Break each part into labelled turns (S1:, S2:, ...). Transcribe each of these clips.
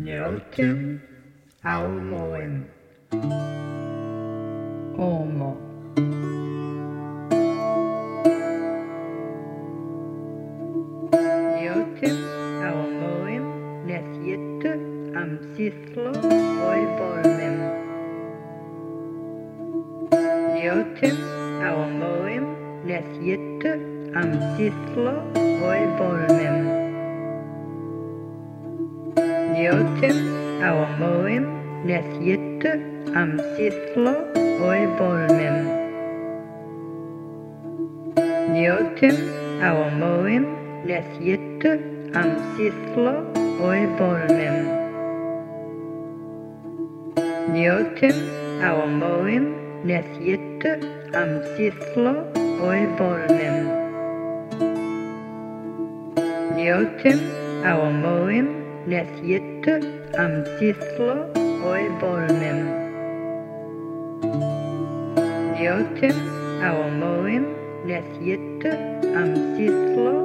S1: Newton Aumoen Omo Newton Aumoen Nesjette am Sislo Oi Bolmem Newton Aumoen Nesjette am Sislo Oi Bolmem Newton Aumoen Nesjette am Sislo Oi Bolmem Newton Aumoen Nesjette am Sislo Oi Bolmem Newton Aumoen Nesjette am Sislo Sislo Oi Bolmem Newton Aumoen Nesjette am Sislo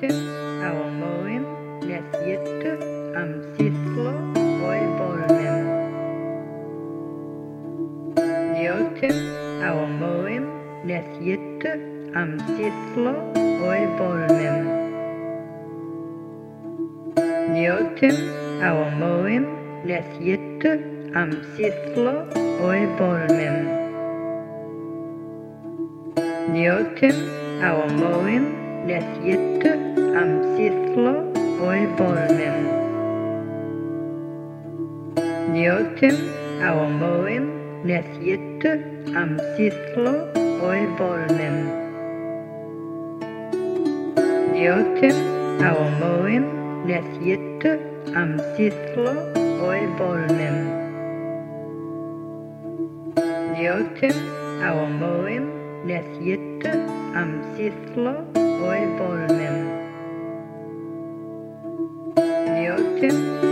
S1: Newton Aumoen Nesjette am Sislo Oi Bolmem Newton Aumoen Nesjette am Sislo Oi Bolmem Newton Aumoen Nesjette am Sislo Oi Bolmem Newton Aumoen Nesjette am Sislo Oi Bolmem Newton Aumoen Nesjette am Sislo Oi Bolmem Newton Aumoen Nesjette am Sislo Oi Bolmem Newton Aumoen Nesjette am Sislo Oi Bolmem Newton Aumoen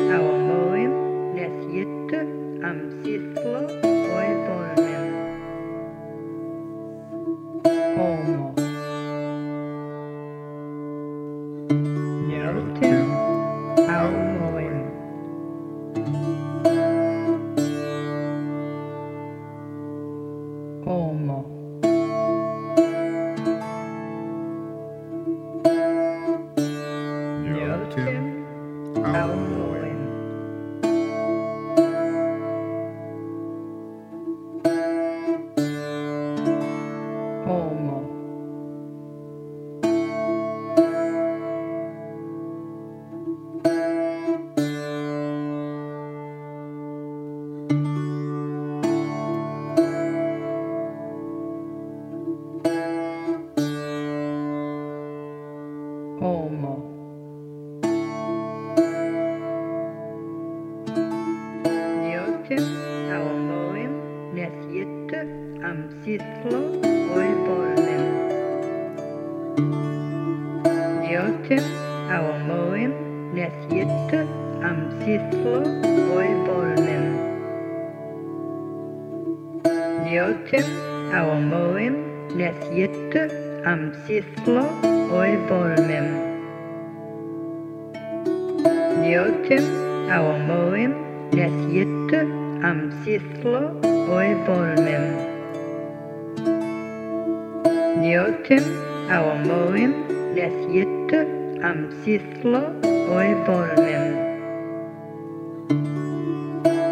S1: Omo Newton Aumoen Nesjette am Sislo Oi Bolmem Newton Aumoen Nesjette am Sislo Oi Bolmem Newton Aumoen Nesjette am Sislo Oi Bolmem Newton Aumoen Nesjette am Sislo Oi Bolmem Newton Aumoen Nesjette am Sislo Oi Bolmem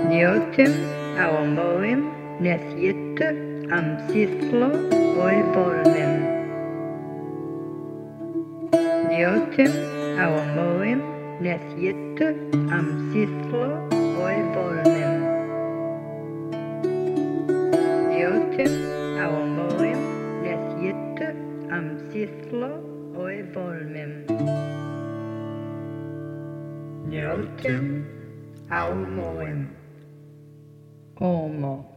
S1: Newton Aumoen Nesjette am Sislo Oi Bolmem Newton Aumoen Nesjette am Sislo Oi Bolmem Njótum á móim nesjetu am síslo og volmim. Njótum á móim. Omo.